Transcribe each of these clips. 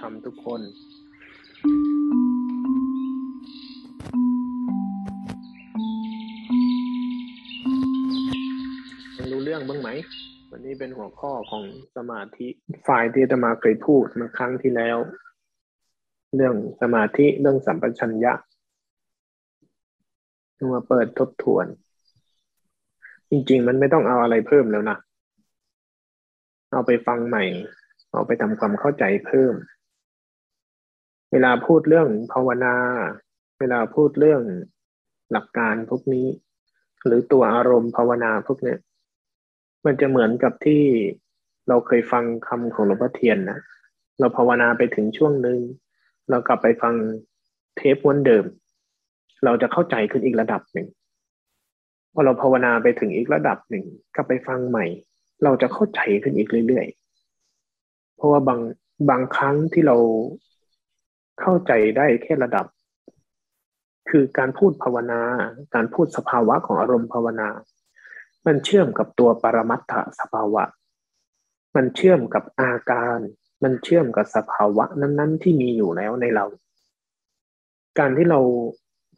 ธรรมทุกคนรู้เรื่องบ้างไหม วันนี้เป็นหัวข้อของสมาธิฝ่ายที่จะมาเคยพูดเมื่อครั้งที่แล้ว เรื่องสมาธิเรื่องสัมปชัญญะมาเปิดทบทวน จริง ๆ มันไม่ต้องเอาอะไรเพิ่มแล้วนะเอาไปฟังใหม่ เอาไปทำความเข้าใจเพิ่ม เวลาพูดเรื่องภาวนา เวลาพูดเรื่องหลักการพวกนี้ หรือตัวอารมณ์ภาวนาพวกเนี้ยมันจะเหมือนกับที่เราเคยฟังคำของหลวงพ่อเทียนนะเราภาวนาไปถึงช่วงหนึ่งเรากลับไปฟังเทปวันเดิม เราจะเข้าใจขึ้นอีกระดับหนึ่งพอเราภาวนาไปถึงอีกระดับหนึ่งกลับไปฟังใหม่ เราจะเข้าใจขึ้นอีกเรื่อยๆเพราะว่าบางบางครั้งที่เรา เข้าใจได้แค่ระดับ คือการพูดภาวนา การพูดสภาวะของอารมณ์ภาวนา มันเชื่อมกับตัวปรมัตถสภาวะ มันเชื่อมกับอาการ มันเชื่อมกับสภาวะนั้น ๆ ที่มีอยู่แล้วในเรา การที่เรา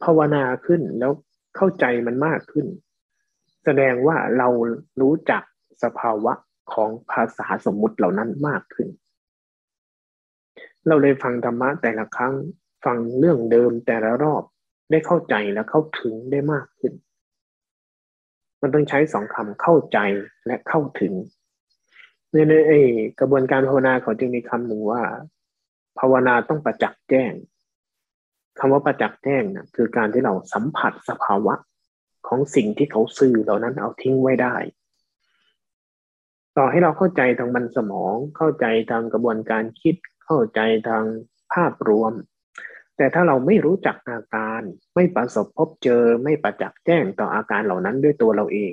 ภาวนาขึ้นแล้วเข้าใจมันมากขึ้น แสดงว่าเรารู้จักสภาวะของภาษาสมมุติเหล่านั้นมากขึ้น เราเลยฟังธรรมะแต่ละครั้งฟังเรื่องเดิมแต่ละรอบได้เข้าใจและเข้าถึงได้มากขึ้น มันต้องใช้สองคำเข้าใจและเข้าถึงในในกระบวนการภาวนาเขาจึงมีคำหนึ่งว่า ภาวนาต้องประจักษ์แจ้งคำว่าประจักษ์แจ้งนะคือการที่เราสัมผัสสภาวะของสิ่งที่เขาสื่อเหล่านั้นเอาทิ้งไว้ได้ ต่อให้เราเข้าใจทางมันสมองเข้าใจทางกระบวนการคิดเข้าใจทางภาพรวม แต่ถ้าเราไม่รู้จักอาการ ไม่ประสบพบเจอไม่ประจักษ์แจ้งต่ออาการเหล่านั้นด้วยตัวเราเอง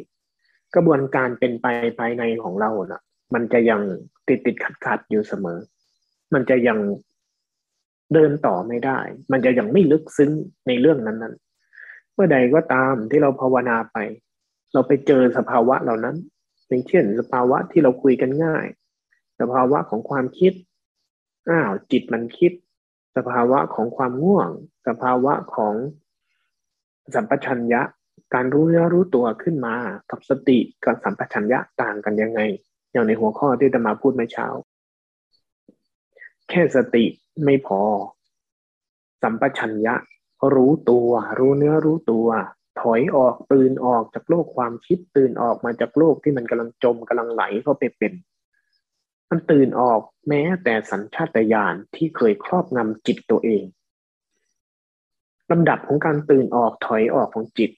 กระบวนการเป็นไปภายในของเรานะ่ะ มันจะยังติดติดขัดขัดอยู่เสมอ มันจะยังเดินต่อไม่ได้ มันจะยังไม่ลึกซึ้งในเรื่องนั้นๆ เมื่อใดก็ตามที่เราภาวนาไป เราไปเจอสภาวะเหล่านั้นอย่างเช่นสภาวะที่เราคุยกันง่าย สภาวะของความคิด อ้าวจิตมันคิด สภาวะของความง่วง สภาวะของสัมปชัญญะ การรู้เนื้อรู้ตัวขึ้นมา กับสติกับสัมปชัญญะต่างกันยังไง อย่างในหัวข้อที่จะมาพูดเมื่อเช้า แค่สติไม่พอ สัมปชัญญะรู้ตัว รู้เนื้อรู้ตัว ถอยออกตื่นออกจากโลกความคิดตื่นออกมาจากโลกที่มันกำลังจมกำลังไหลเข้าไปเป็น มันตื่นออกแม้แต่สัญชาตญาณที่เคยครอบงำจิตตัวเองลำดับของการตื่นออกถอยออกของจิต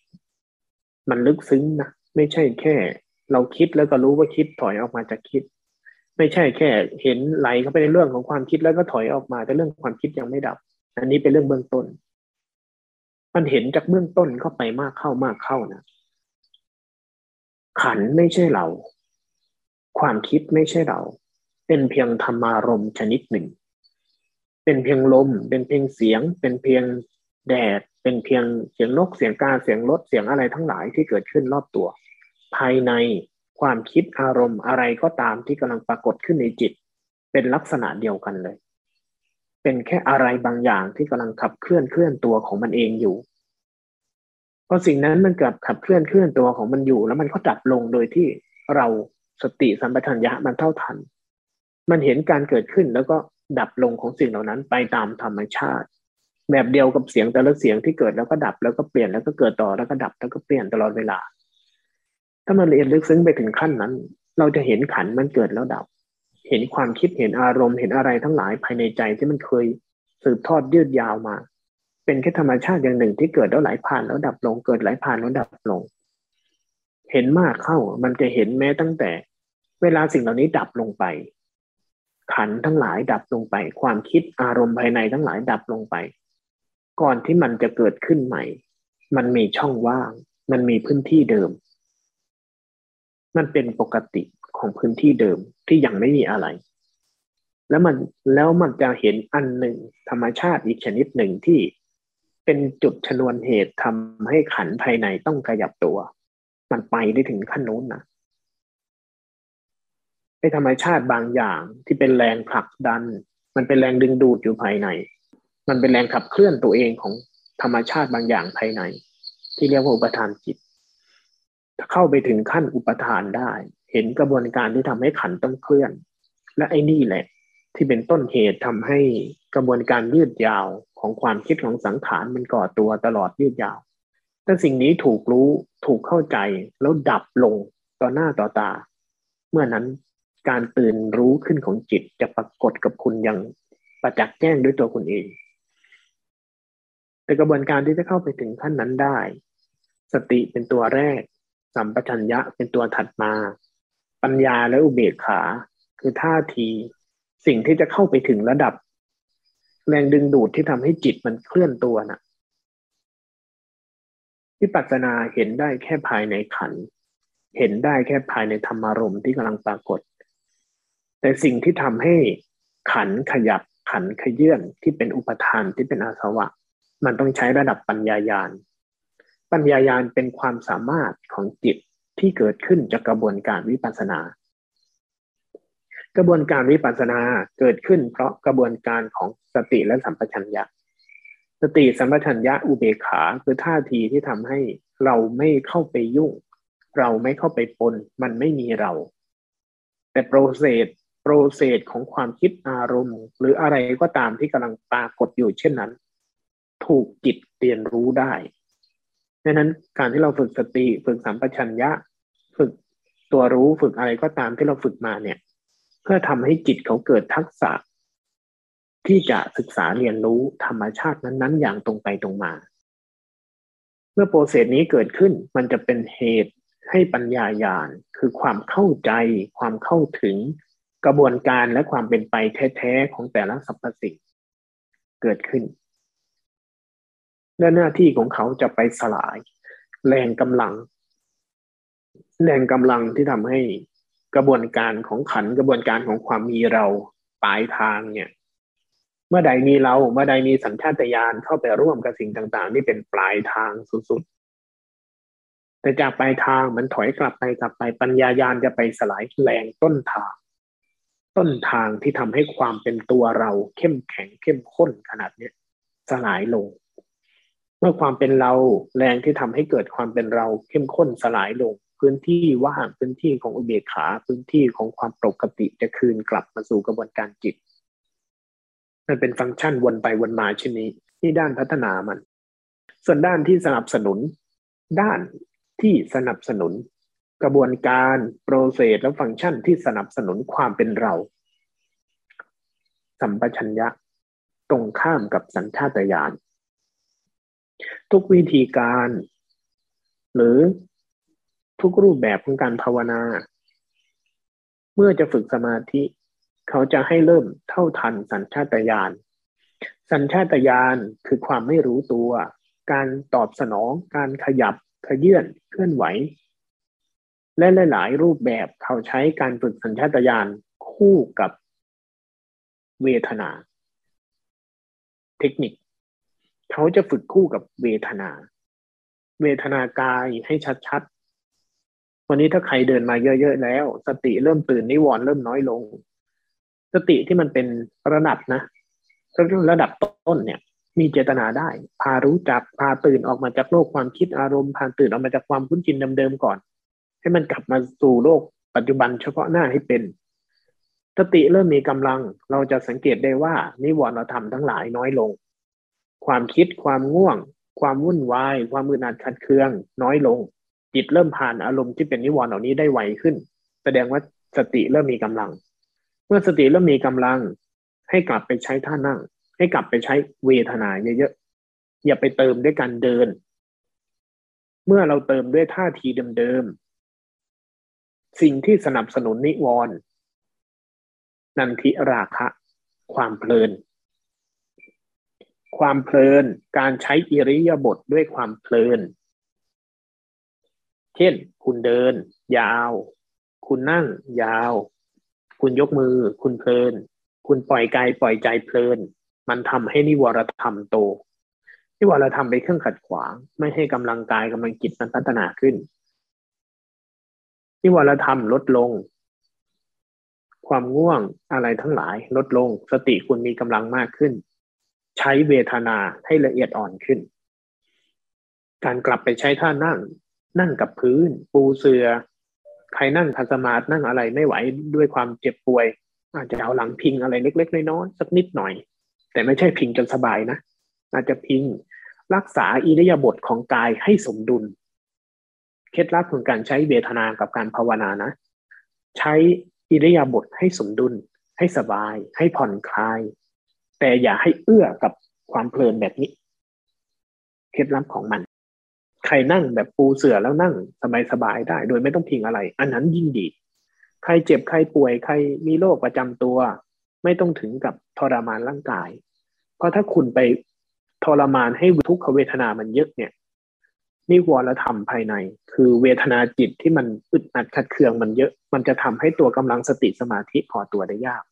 มันลึกซึ้งนะไม่ใช่แค่ เราคิดแล้วก็รู้ว่าคิดถอยออกมาจากคิด ไม่ใช่แค่ เห็นไหลเข้าไปในเรื่องของความคิดแล้วก็ถอยออกมาแต่เรื่องความคิดยังไม่ดับ อันนี้เป็นเรื่องเบื้องต้น มันเห็นจากเบื้องต้นเข้าไปมากเข้ามากเข้านะขันไม่ใช่เรา ความคิดไม่ใช่เรา เป็นเพียงธรรมารมชนิดหนึ่ง เป็นเพียงลม เป็นเพียงเสียง เป็นเพียงแดด เป็นเพียงเสียงนก เสียงกา เสียงรถ เสียงอะไรทั้งหลายที่เกิดขึ้นรอบตัว ภายในความคิดอารมณ์อะไรก็ตามที่กำลังปรากฏขึ้นในจิต เป็นลักษณะเดียวกันเลย เป็นแค่อะไรบางอย่างที่กำลังขับเคลื่อนเคลื่อนตัวของมันเองอยู่พอสิ่งนั้นมันเกิดขับเคลื่อนเคลื่อนตัวของมันอยู่ แล้วมันก็ดับลงโดยที่เราสติสัมปชัญญะมันเท่าทัน มันเห็นการเกิดขึ้นแล้วก็ดับลงของสิ่งเหล่านั้นไปตามธรรมชาติ แบบเดียวกับเสียงแต่ละเสียงที่เกิดแล้วก็ดับแล้วก็เปลี่ยนแล้วก็เกิดต่อแล้วก็ดับแล้วก็เปลี่ยนตลอดเวลา ถ้ามันละเอียดลึกซึ้งไปถึงขั้นนั้น เราจะเห็นขันมันเกิดแล้วดับ เห็นความคิดเห็นอารมณ์เห็นอะไรทั้งหลายภายในใจที่มันเคยสืบทอดยืดยาวมา เป็นแค่ธรรมชาติอย่างหนึ่งที่เกิดแล้วไหลผ่านแล้วดับลงเกิดไหลผ่านแล้วดับลง เห็นมากเข้ามันจะเห็นแม้ตั้งแต่ เวลาสิ่งเหล่านี้ดับลงไป ขันทั้งหลายดับลงไป ความคิดอารมณ์ภายในทั้งหลายดับลงไป ก่อนที่มันจะเกิดขึ้นใหม่ มันมีช่องว่าง มันมีพื้นที่เดิม มันเป็นปกติของพื้นที่เดิมที่ยังไม่มีอะไร แล้วมันแล้วมันจะเห็นอันหนึ่งธรรมชาติอีกชนิดหนึ่งที่เป็นจุดชนวนเหตุทำให้ขันภายในต้องขยับตัว มันไปได้ถึงขั้นนู้นนะ ไอ้ธรรมชาติบางอย่างที่เป็นแรงผลักดัน มันเป็นแรงดึงดูดอยู่ภายใน มันเป็นแรงขับเคลื่อนตัวเองของธรรมชาติบางอย่างภายใน ที่เรียกว่าอุปทานจิตถ้าเข้าไปถึงขั้นอุปทานได้ เห็นกระบวนการที่ทำให้ขันต้องเคลื่อน และไอ้นี่แหละ ที่เป็นต้นเหตุทำให้กระบวนการยืดยาวของความคิดของสังขารมันก่อตัวตลอดยืดยาวถ้าสิ่งนี้ถูกรู้ถูกเข้าใจแล้วดับลงต่อหน้าต่อตา เมื่อนั้น การตื่นรู้ขึ้นของจิตจะปรากฏกับคุณอย่างประจักษ์แจ้งด้วยตัวคุณเอง แต่กระบวนการที่จะเข้าไปถึงขั้นนั้นได้ สติเป็นตัวแรก สัมปชัญญะเป็นตัวถัดมา ปัญญาและอุเบกขา คือท่าที สิ่งที่จะเข้าไปถึงระดับ แรงดึงดูดที่ทำให้จิตมันเคลื่อนตัวนะ่ะวิปัสสนาเห็นได้แค่ภายในขัน เห็นได้แค่ภายในธรรมารมณ์ที่กำลังปรากฏ แต่สิ่งที่ทำให้ขันขยับขันขยื่นที่เป็นอุปทานที่เป็นอาสวะ มันต้องใช้ระดับปัญญายาณ ปัญญายาณเป็นความสามารถของจิตที่เกิดขึ้นจากกระบวนการวิปัสสนา กระบวนการวิปัสสนาเกิดขึ้นเพราะกระบวนการของสติและสัมปชัญญะ สติสัมปชัญญะอุเบกขาคือท่าทีที่ทำให้เราไม่เข้าไปยุ่ง เราไม่เข้าไปปนมันไม่มีเรา แต่โปรเซส โปรเซสของความคิดอารมณ์ หรืออะไรก็ตามที่กำลังปรากฏอยู่เช่นนั้น ถูกจิตเรียนรู้ได้ดังนั้นการที่เราฝึกสติฝึกสัมปชัญญะ ฝึกตัวรู้ฝึกอะไรก็ตามที่เราฝึกมาเนี่ย เพื่อทำให้จิตเขาเกิดทักษะ ที่จะศึกษาเรียนรู้ธรรมชาตินั้น ๆ อย่างตรงไปตรงมา เมื่อโปรเซสนี้เกิดขึ้นมันจะเป็นเหตุให้ปัญญาญาณคือความเข้าใจ ความเข้าถึง กระบวนการและความเป็นไปแท้ๆของแต่ละสรรพสิ่งเกิดขึ้น และหน้าที่ของเขาจะไปสลาย แรงกำลัง แรงกำลังที่ทำให้กระบวนการของขันกระบวนการของความมีเราปลายทางเนี่ย เมื่อใดมีเราเมื่อใดมีสัญชาตญาณเข้าไปร่วมกับสิ่งต่าง ๆ ที่เป็นปลายทางสุดๆแต่จากปลายทางมันถอยกลับไปกลับไปปัญญายาณจะไปสลายแรงต้นทาง ต้นทางที่ทำให้ความเป็นตัวเราเข้มแข็งเข้มข้นขนาดนี้สลายลง เมื่อความเป็นเราแรงที่ทำให้เกิดความเป็นเราเข้มข้นสลายลง พื้นที่ว่างพื้นที่ของอุเบกขา พื้นที่ของความปกติจะคืนกลับมาสู่กระบวนการจิต มันเป็นฟังก์ชันวนไปวนมาเช่นนี้ที่ด้านพัฒนามัน ส่วนด้านที่สนับสนุน ด้านที่สนับสนุน กระบวนการโปรเซสและฟังก์ชันที่สนับสนุนความเป็นเรา สัมปชัญญะตรงข้ามกับสัญชาตญาณทุกวิธีการ หรือทุกรูปแบบของการภาวนา เมื่อจะฝึกสมาธิ เขาจะให้เริ่มเท่าทันสัญชาตญาณสัญชาตญาณคือความไม่รู้ตัว การตอบสนอง การขยับขยื่นเคลื่อนไหว และหลาย ๆ รูปแบบเขาใช้การฝึกสัญชาตญาณคู่กับเวทนา เทคนิค เขาจะฝึกคู่กับเวทนา เวทนากายให้ชัด ๆ วันนี้ถ้าใครเดินมาเยอะ ๆ แล้ว สติเริ่มตื่นนิวรณ์เริ่มน้อยลง สติที่มันเป็นระดับนะระดับต้นเนี่ย มีเจตนาได้ พารู้จักพาตื่นออกมาจากโลกความคิดอารมณ์พาตื่นออกมาจากความคุ้นชินเดิมๆก่อน ให้มันกลับมาสู่โลกปัจจุบันเฉพาะหน้าให้เป็น สติเริ่มมีกำลัง เราจะสังเกตได้ว่านิวรณ์เราทำทั้งหลายน้อยลง ความคิดความง่วง ความวุ่นวาย ความมืดอัดขัดเคือง น้อยลง จิตเริ่มผ่านอารมณ์ที่เป็นนิวรณ์เหล่านี้ได้ไวขึ้น แสดงว่าสติเริ่มมีกำลัง เมื่อสติเริ่มมีกำลัง ให้กลับไปใช้ท่านั่ง ให้กลับไปใช้เวทนาเยอะๆอย่าไปเติมด้วยการเดิน เมื่อเราเติมด้วยท่าทีเดิมๆ สิ่งที่สนับสนุนนิวรณ์นันทิราคะ ความเพลิน ความเพลินการใช้อิริยาบถด้วยความเพลิน เช่น คุณเดิน ยาว คุณนั่ง ยาว คุณยกมือ คุณเพลิน คุณปล่อยกายปล่อยใจเพลิน มันทำให้นิวรธรรมโตนิวรธรรมไปเครื่องขัดขวาง ไม่ให้กำลังกายกำลังจิตมันพัฒนาขึ้น นิวรธรรมลดลง ความง่วงอะไรทั้งหลายลดลง สติคุณมีกำลังมากขึ้น ใช้เวทนาให้ละเอียดอ่อนขึ้น การกลับไปใช้ท่านั่ง นั่งกับพื้น ปูเสือ ใครนั่งคัสมาธินั่งอะไรไม่ไหวด้วยความเจ็บป่วย อาจจะเอาหลังพิงอะไรเล็กๆน้อยๆสักนิดหน่อย แต่ไม่ใช่พิงจนสบายนะอาจจะพิงรักษาอิริยาบถของกายให้สมดุล เคล็ดลับของการใช้เวทนากับการภาวนานะ ใช้อิริยาบถให้สมดุล ให้สบาย ให้ผ่อนคลาย แต่อย่าให้เอื้อกับความเพลินแบบนี้ เคล็ดลับของมัน ใครนั่งแบบปูเสื่อแล้วนั่งสบายๆได้ โดยไม่ต้องพิงอะไร อันนั้นยิ่งดี ใครเจ็บใครป่วยใครมีโรคประจำตัว ไม่ต้องถึงกับทรมานร่างกาย เพราะถ้าคุณไปทรมานให้ทุกขเวทนามันเยอะเนี่ย นิวรธรรมภายใน คือเวทนาจิตที่มันอึดอัดขัดเคืองมันเยอะ มันจะทำให้ตัวกำลังสติสมาธิพอตัวได้ยาก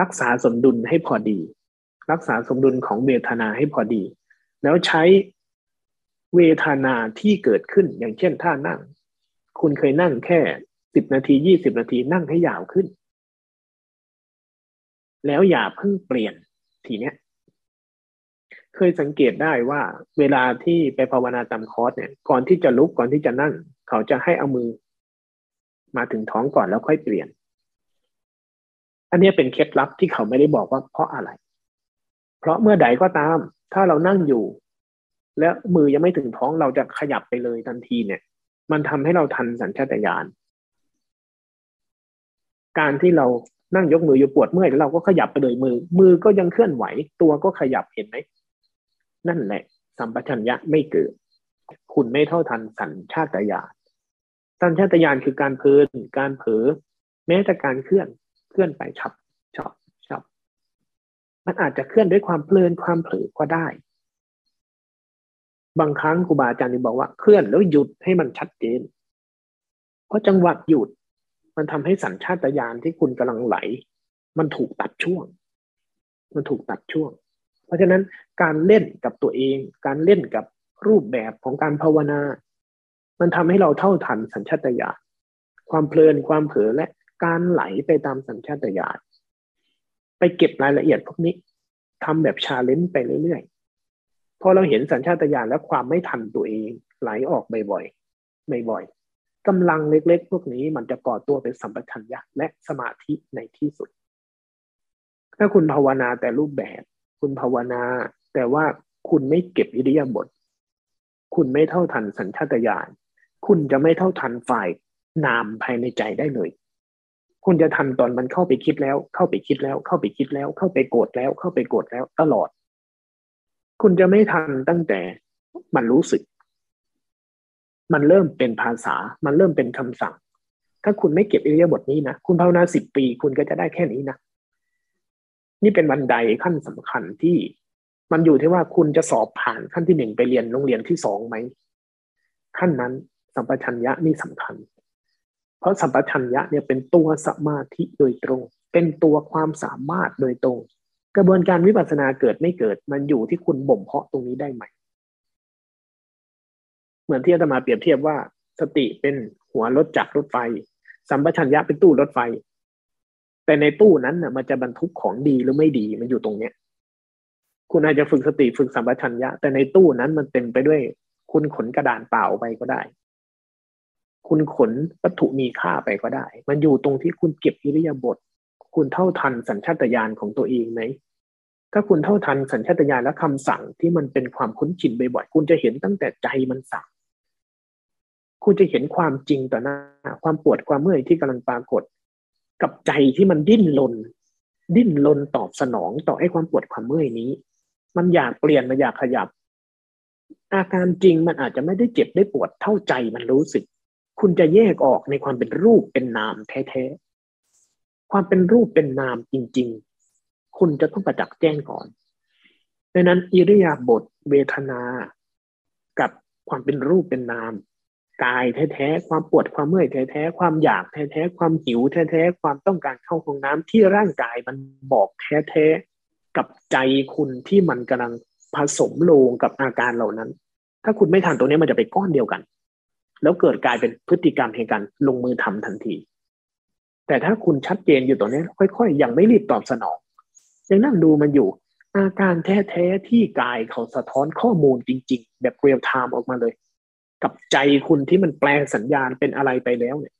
รักษาสมดุลให้พอดี รักษาสมดุลของเวทนาให้พอดี แล้วใช้เวทนาที่เกิดขึ้นอย่างเช่นท่านั่ง คุณเคยนั่งแค่สิบนาทียี่สิบนาทีนั่งให้ยาวขึ้น แล้วอย่าเพิ่งเปลี่ยนทีเนี้ย เคยสังเกตได้ว่าเวลาที่ไปภาวนาตามคอร์สเนี่ย ก่อนที่จะลุกก่อนที่จะนั่ง เขาจะให้เอามือ มาถึงท้องก่อนแล้วค่อยเปลี่ยน อันนี้เป็นเคล็ดลับที่เขาไม่ได้บอกว่าเพราะอะไร เพราะเมื่อใดก็ตาม ถ้าเรานั่งอยู่ แล้วมือยังไม่ถึงท้องเราจะขยับไปเลยทันทีเนี่ย มันทำให้เราทันสัญชาตญาณการที่เรานั่งยกมืออยู่ปวดเมื่อยแล้วเราก็ขยับไปเลยมือ มือก็ยังเคลื่อนไหว ตัวก็ขยับเห็นไหม นั่นแหละ สัมปชัญญะไม่เกิด คุณไม่เท่าทันสัญชาตญาณสัญชาตญาณคือการเพลินการเผลอแม้แต่การเคลื่อนเคลื่อนไปฉับชอบชอบมันอาจจะเคลื่อนด้วยความเพลินความเผลอก็ได้ บางครั้งครูบาอาจารย์บอกว่าเคลื่อนแล้วหยุดให้มันชัดเจน เพราะจังหวะหยุดมันทำให้สัญชาตญาณที่คุณกำลังไหล มันถูกตัดช่วง มันถูกตัดช่วง เพราะฉะนั้นการเล่นกับตัวเอง การเล่นกับรูปแบบของการภาวนา มันทำให้เราเท่าทันสัญชาตญาณความเพลินความเผลอและการไหลไปตามสัญชาตญาณไปเก็บรายละเอียดพวกนี้ทำแบบชาเลนจ์ไปเรื่อยๆพอเราเห็นสัญชาตญาณและความไม่ทันตัวเองไหลออกบ่อยๆบ่อยๆกำลังเล็กๆ พวกนี้มันจะก่อตัวเป็นสัมปชัญญะและสมาธิในที่สุด ถ้าคุณภาวนาแต่รูปแบบ คุณภาวนา แต่ว่าคุณไม่เก็บอิริยาบถคุณไม่เท่าทันสัญชาตญาณคุณจะไม่เท่าทันฝ่ายนามภายในใจได้เลย คุณจะทันตอนมันเข้าไปคิดแล้ว เข้าไปคิดแล้ว เข้าไปคิดแล้ว เข้าไปโกรธแล้ว เข้าไปโกรธแล้วตลอด คุณจะไม่ทันตั้งแต่มันรู้สึก มันเริ่มเป็นภาษา มันเริ่มเป็นคำสั่ง ถ้าคุณไม่เก็บอิริยาบถนี้นะ คุณภาวนาสิบปี คุณก็จะได้แค่นี้นะ นี่เป็นบันไดขั้นสำคัญที่มันอยู่ที่ว่าคุณจะสอบผ่านขั้นที่หนึ่งไปเรียนโรงเรียนที่สองไหมขั้นนั้นสัมปชัญญะนี่สำคัญ เพราะสัมปชัญญะเนี่ยเป็นตัวสมาธิโดยตรง เป็นตัวความสามารถโดยตรง กระบวนการวิปัสสนาเกิดไม่เกิด มันอยู่ที่คุณบ่มเพาะตรงนี้ได้ไหม เหมือนที่อาตมาเปรียบเทียบว่า สติเป็นหัวรถจักรรถไฟ สัมปชัญญะเป็นตู้รถไฟ แต่ในตู้นั้นน่ะมันจะบรรทุกของดีหรือไม่ดีมันอยู่ตรงเนี้ย คุณอาจจะฝึกสติฝึกสัมปชัญญะ แต่ในตู้นั้นมันเต็มไปด้วย คุณขนกระดานเปล่าไปก็ได้ คุณขนวัตถุมีค่าไปก็ได้ มันอยู่ตรงที่คุณเก็บอิริยาบถคุณเท่าทันสัญชาตญาณของตัวเองไหมถ้าคุณเท่าทันสัญชาตญาณและคำสั่งที่มันเป็นความคุ้นชินบ่อยๆคุณจะเห็นตั้งแต่ใจมันสั่งคุณจะเห็นความจริงต่อหน้า ความปวดความเมื่อยที่กำลังปรากฏ กับใจที่มันดิ้นรนดิ้นรนตอบสนองต่อไอ้ความปวดความเมื่อยนี้ มันอยากเปลี่ยนมันอยากขยับ อาการจริงมันอาจจะไม่ได้เจ็บได้ปวดเท่าใจมันรู้สึก คุณจะแยกออกในความเป็นรูปเป็นนามแท้ๆความเป็นรูปเป็นนามจริง ๆ คุณจะต้องประจักษ์แจ้งก่อนดังนั้นอิริยาบถเวทนา กับความเป็นรูปเป็นนาม กายแท้ๆ ความปวดความเมื่อยแท้ๆ ความอยากแท้ๆ ความหิวแท้ๆ ความต้องการเข้าห้องน้ำที่ร่างกายมันบอกแท้ๆ กับใจคุณที่มันกำลังผสมลงกับอาการเหล่านั้น ถ้าคุณไม่ทันตัวนี้มันจะไปก้อนเดียวกัน แล้วเกิดกลายเป็นพฤติกรรมแห่งการลงมือทำทันที แต่ถ้าคุณชัดเจนอยู่ตรงนี้ค่อยๆ ยังไม่รีบตอบสนอง ยังนั่งดูมันอยู่อาการแท้ๆ ที่กายเขาสะท้อนข้อมูลจริง ๆ แบบเรียลไทม์ออกมาเลย กับใจคุณที่มันแปลสัญญาณเป็นอะไรไปแล้วเนี่ย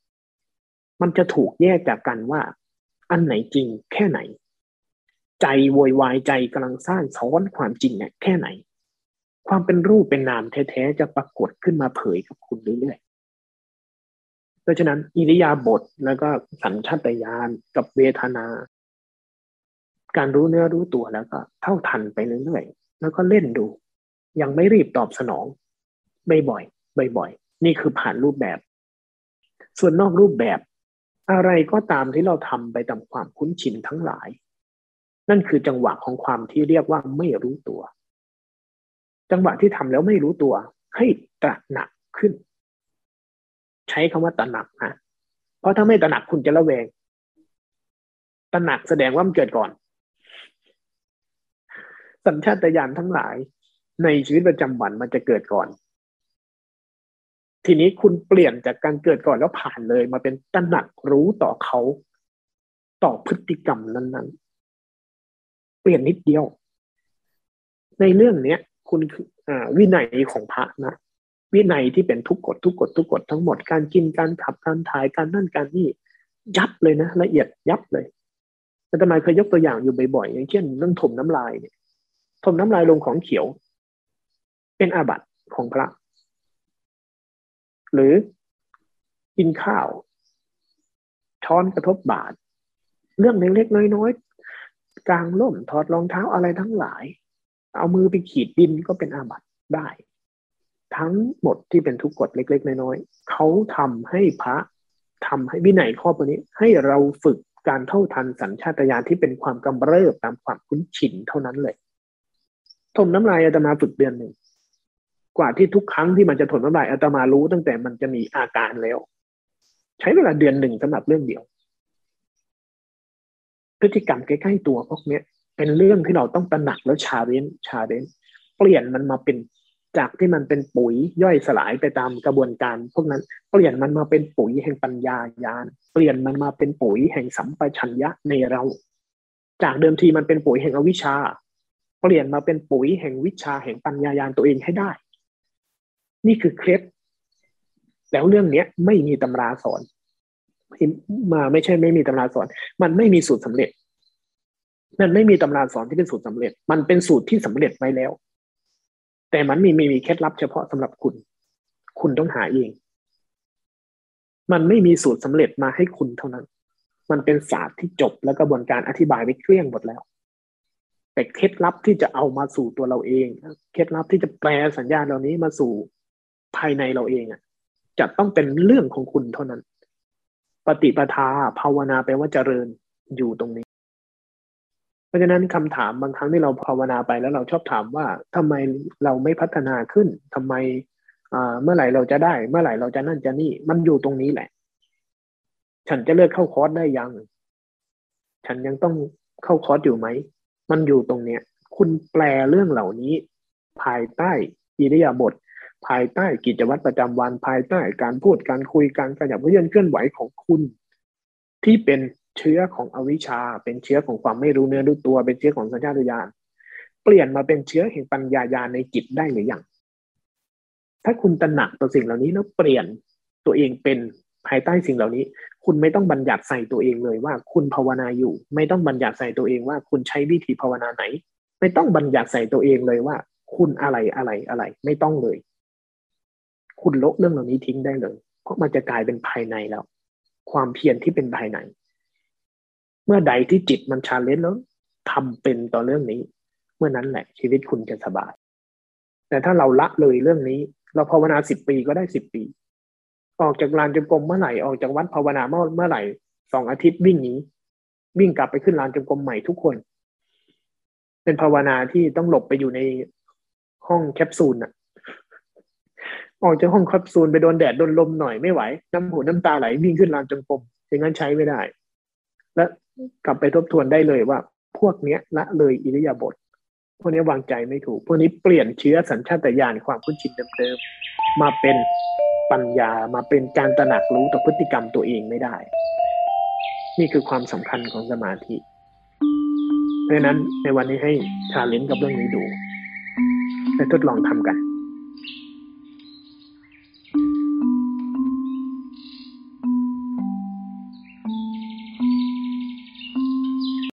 มันจะถูกแยกจากกันว่า อันไหนจริงแค่ไหน ใจโวยวายใจกำลังสร้างซ้อนความจริงเนี่ยแค่ไหน ความเป็นรูปเป็นนามแท้ๆจะปรากฏขึ้นมาเผยกับคุณเรื่อยๆเพราะฉะนั้นอิริยาบถแล้วก็สัญชาตญาณกับเวทนา การรู้เนื้อรู้ตัวแล้วก็เท่าทันไปเรื่อยๆแล้วก็เล่นดู ยังไม่รีบตอบสนองบ่อยๆ บ่อยๆ นี่คือผ่านรูปแบบ ส่วนนอกรูปแบบ อะไรก็ตามที่เราทำไปตามความคุ้นชินทั้งหลาย นั่นคือจังหวะของความที่เรียกว่าไม่รู้ตัว จังหวะที่ทำแล้วไม่รู้ตัว ให้ตระหนักขึ้น ใช้คำว่าตระหนักนะเพราะถ้าไม่ตระหนักคุณจะละแวงตระหนักแสดงว่ามันเกิดก่อน สัญชาตญาณทั้งหลายในชีวิตประจำวันมันจะเกิดก่อน ทีนี้คุณเปลี่ยนจากการเกิดก่อนแล้วผ่านเลย มาเป็นตระหนักรู้ต่อเขาต่อพฤติกรรมนั้น ๆ เปลี่ยนนิดเดียว ในเรื่องเนี้ย คุณคืออ่าวินัยของพระนะวินัยที่เป็นทุกกฎทุกกฎทุกกฎทั้งหมดการกินการขับการถ่ายการนั่นการนี่ยับเลยนะละเอียดยับเลยอาตมาเคยยกตัวอย่างอยู่บ่อยๆอย่างเช่นเรื่องถมน้ำลายเนี่ยถมน้ำลายลงของเขียว เป็นอาบัติของพระ หรือกินข้าว ช้อนกระทบบาทเรื่องเล็กๆน้อยๆกลางล่มถอดรองเท้าอะไรทั้งหลาย เอามือไปขีดดินก็เป็นอาบัติได้ ทั้งหมดที่เป็นทุกกฎเล็ก ๆ น้อยๆเขาทำให้พระทำให้วินัยข้อตัวนี้ ให้เราฝึกการเท่าทันสัญชาตญาณที่เป็นความกำเริบตามความคุ้นชินเท่านั้นเลยทนน้ำลายอาตมาฝึกเดือนหนึ่ง กว่าที่ทุกครั้งที่มันจะทนน้ำลายอาตมารู้ตั้งแต่มันจะมีอาการแล้ว ใช้เวลาเดือนหนึ่งสำหรับเรื่องเดียว พฤติกรรมใกล้ๆตัวพวกนี้เป็นเรื่องที่เราต้องตระหนักแล้วชาเรนชาเรนเปลี่ยนมันมาเป็นจากที่มันเป็นปุ๋ยย่อยสลายไปตามกระบวนการ พวกนั้นเปลี่ยนมันมาเป็นปุ๋ยแห่งปัญญายาน เปลี่ยนมันมาเป็นปุ๋ยแห่งสัมปชัญญะในเรา จากเดิมทีมันเป็นปุ๋ยแห่งอวิชชา เปลี่ยนมาเป็นปุ๋ยแห่งวิชาแห่งปัญญายานตัวเองให้ได้ นี่คือเคล็ดแล้วเรื่องเนี้ยไม่มีตำราสอนมาไม่ใช่ไม่มีตำราสอน มันไม่มีสูตรสำเร็จ มันไม่มีตำราสอนที่เป็นสูตรสำเร็จ มันเป็นสูตรที่สำเร็จไว้แล้ว แต่มันมีมีมีเคล็ดลับเฉพาะสำหรับคุณ คุณต้องหาเอง มันไม่มีสูตรสำเร็จมาให้คุณเท่านั้น มันเป็นศาสตร์ที่จบและกระบวนการอธิบายไว้เครื่องหมดแล้ว แต่เคล็ดลับที่จะเอามาสู่ตัวเราเอง เคล็ดลับที่จะแปลสัญญาณเหล่านี้มาสู่ ภายในเราเองอะจะต้องเป็นเรื่องของคุณเท่านั้น ปฏิปทาภาวนาแปลว่าเจริญอยู่ตรงนี้ เพราะฉะนั้นคำถามบางครั้งที่เราภาวนาไปแล้วเราชอบถามว่าทำไมเราไม่พัฒนาขึ้นทำไมเมื่อไหร่เราจะได้ เมื่อไหร่เราจะนั่นจะนี่ มันอยู่ตรงนี้แหละ ฉันจะเลิกเข้าคอร์สได้ยัง ฉันยังต้องเข้าคอร์สอยู่ไหม มันอยู่ตรงเนี้ย คุณแปลเรื่องเหล่านี้ ภายใต้อิริยาบถ ภายใต้กิจวัตรประจำวันภายใต้การพูดการคุยการขยับเคลื่อนเคลื่อนไหวของคุณ ที่เป็นเชื้อของอวิชชา เป็นเชื้อของความไม่รู้เนื้อรู้ตัว เป็นเชื้อของสัญชาตญาณเปลี่ยนมาเป็นเชื้อแห่งปัญญายาในจิตได้หรือยังถ้าคุณตระหนักต่อสิ่งเหล่านี้แล้วเปลี่ยนตัวเองเป็นภายใต้สิ่งเหล่านี้ คุณไม่ต้องบัญญัติใส่ตัวเองเลยว่าคุณภาวนาอยู่ ไม่ต้องบัญญัติใส่ตัวเองว่าคุณใช้วิธีภาวนาไหน ไม่ต้องบัญญัติใส่ตัวเองเลยว่า คุณอะไรอะไรอะไร ไม่ต้องเลย คุณลบเรื่องเหล่านี้ทิ้งได้เลย เพราะมันจะกลายเป็นภายในแล้ว ความเพียรที่เป็นภายใน เมื่อใดที่จิตมันชาเลนจ์แล้วทำเป็นต่อเรื่องนี้ เมื่อนั้นแหละชีวิตคุณจะสบาย แต่ถ้าเราละเลยเรื่องนี้ เราภาวนาสิบปีก็ได้สิบปี ออกจากลานจงกรมเมื่อไหร่ออกจากวัดภาวนาเมื่อเมื่อไหร่สองอาทิตย์วิ่งหนีวิ่งกลับไปขึ้นลานจงกรมใหม่ทุกคน เป็นภาวนาที่ต้องหลบไปอยู่ในห้องแคปซูลอะ ออกจากห้องแคปซูลไปโดนแดดโดนลมหน่อยไม่ไหว น้ำหูน้ำตาไหลวิ่งขึ้นลานจงกรมอย่างนั้นใช้ไม่ได้ และกลับไปทบทวนได้เลยว่า พวกเนี้ยละเลยอิริยาบถพวกนี้วางใจไม่ถูก พวกนี้เปลี่ยนเชื้อสัญชาตญาณความคุ้นชินเดิมๆมาเป็นปัญญามาเป็นการตระหนักรู้ต่อพฤติกรรมตัวเองไม่ได้ นี่คือความสำคัญของสมาธิ เพราะฉะนั้นในวันนี้ให้ชาเลนจ์กับเรื่องนี้ดูและทดลองทำกัน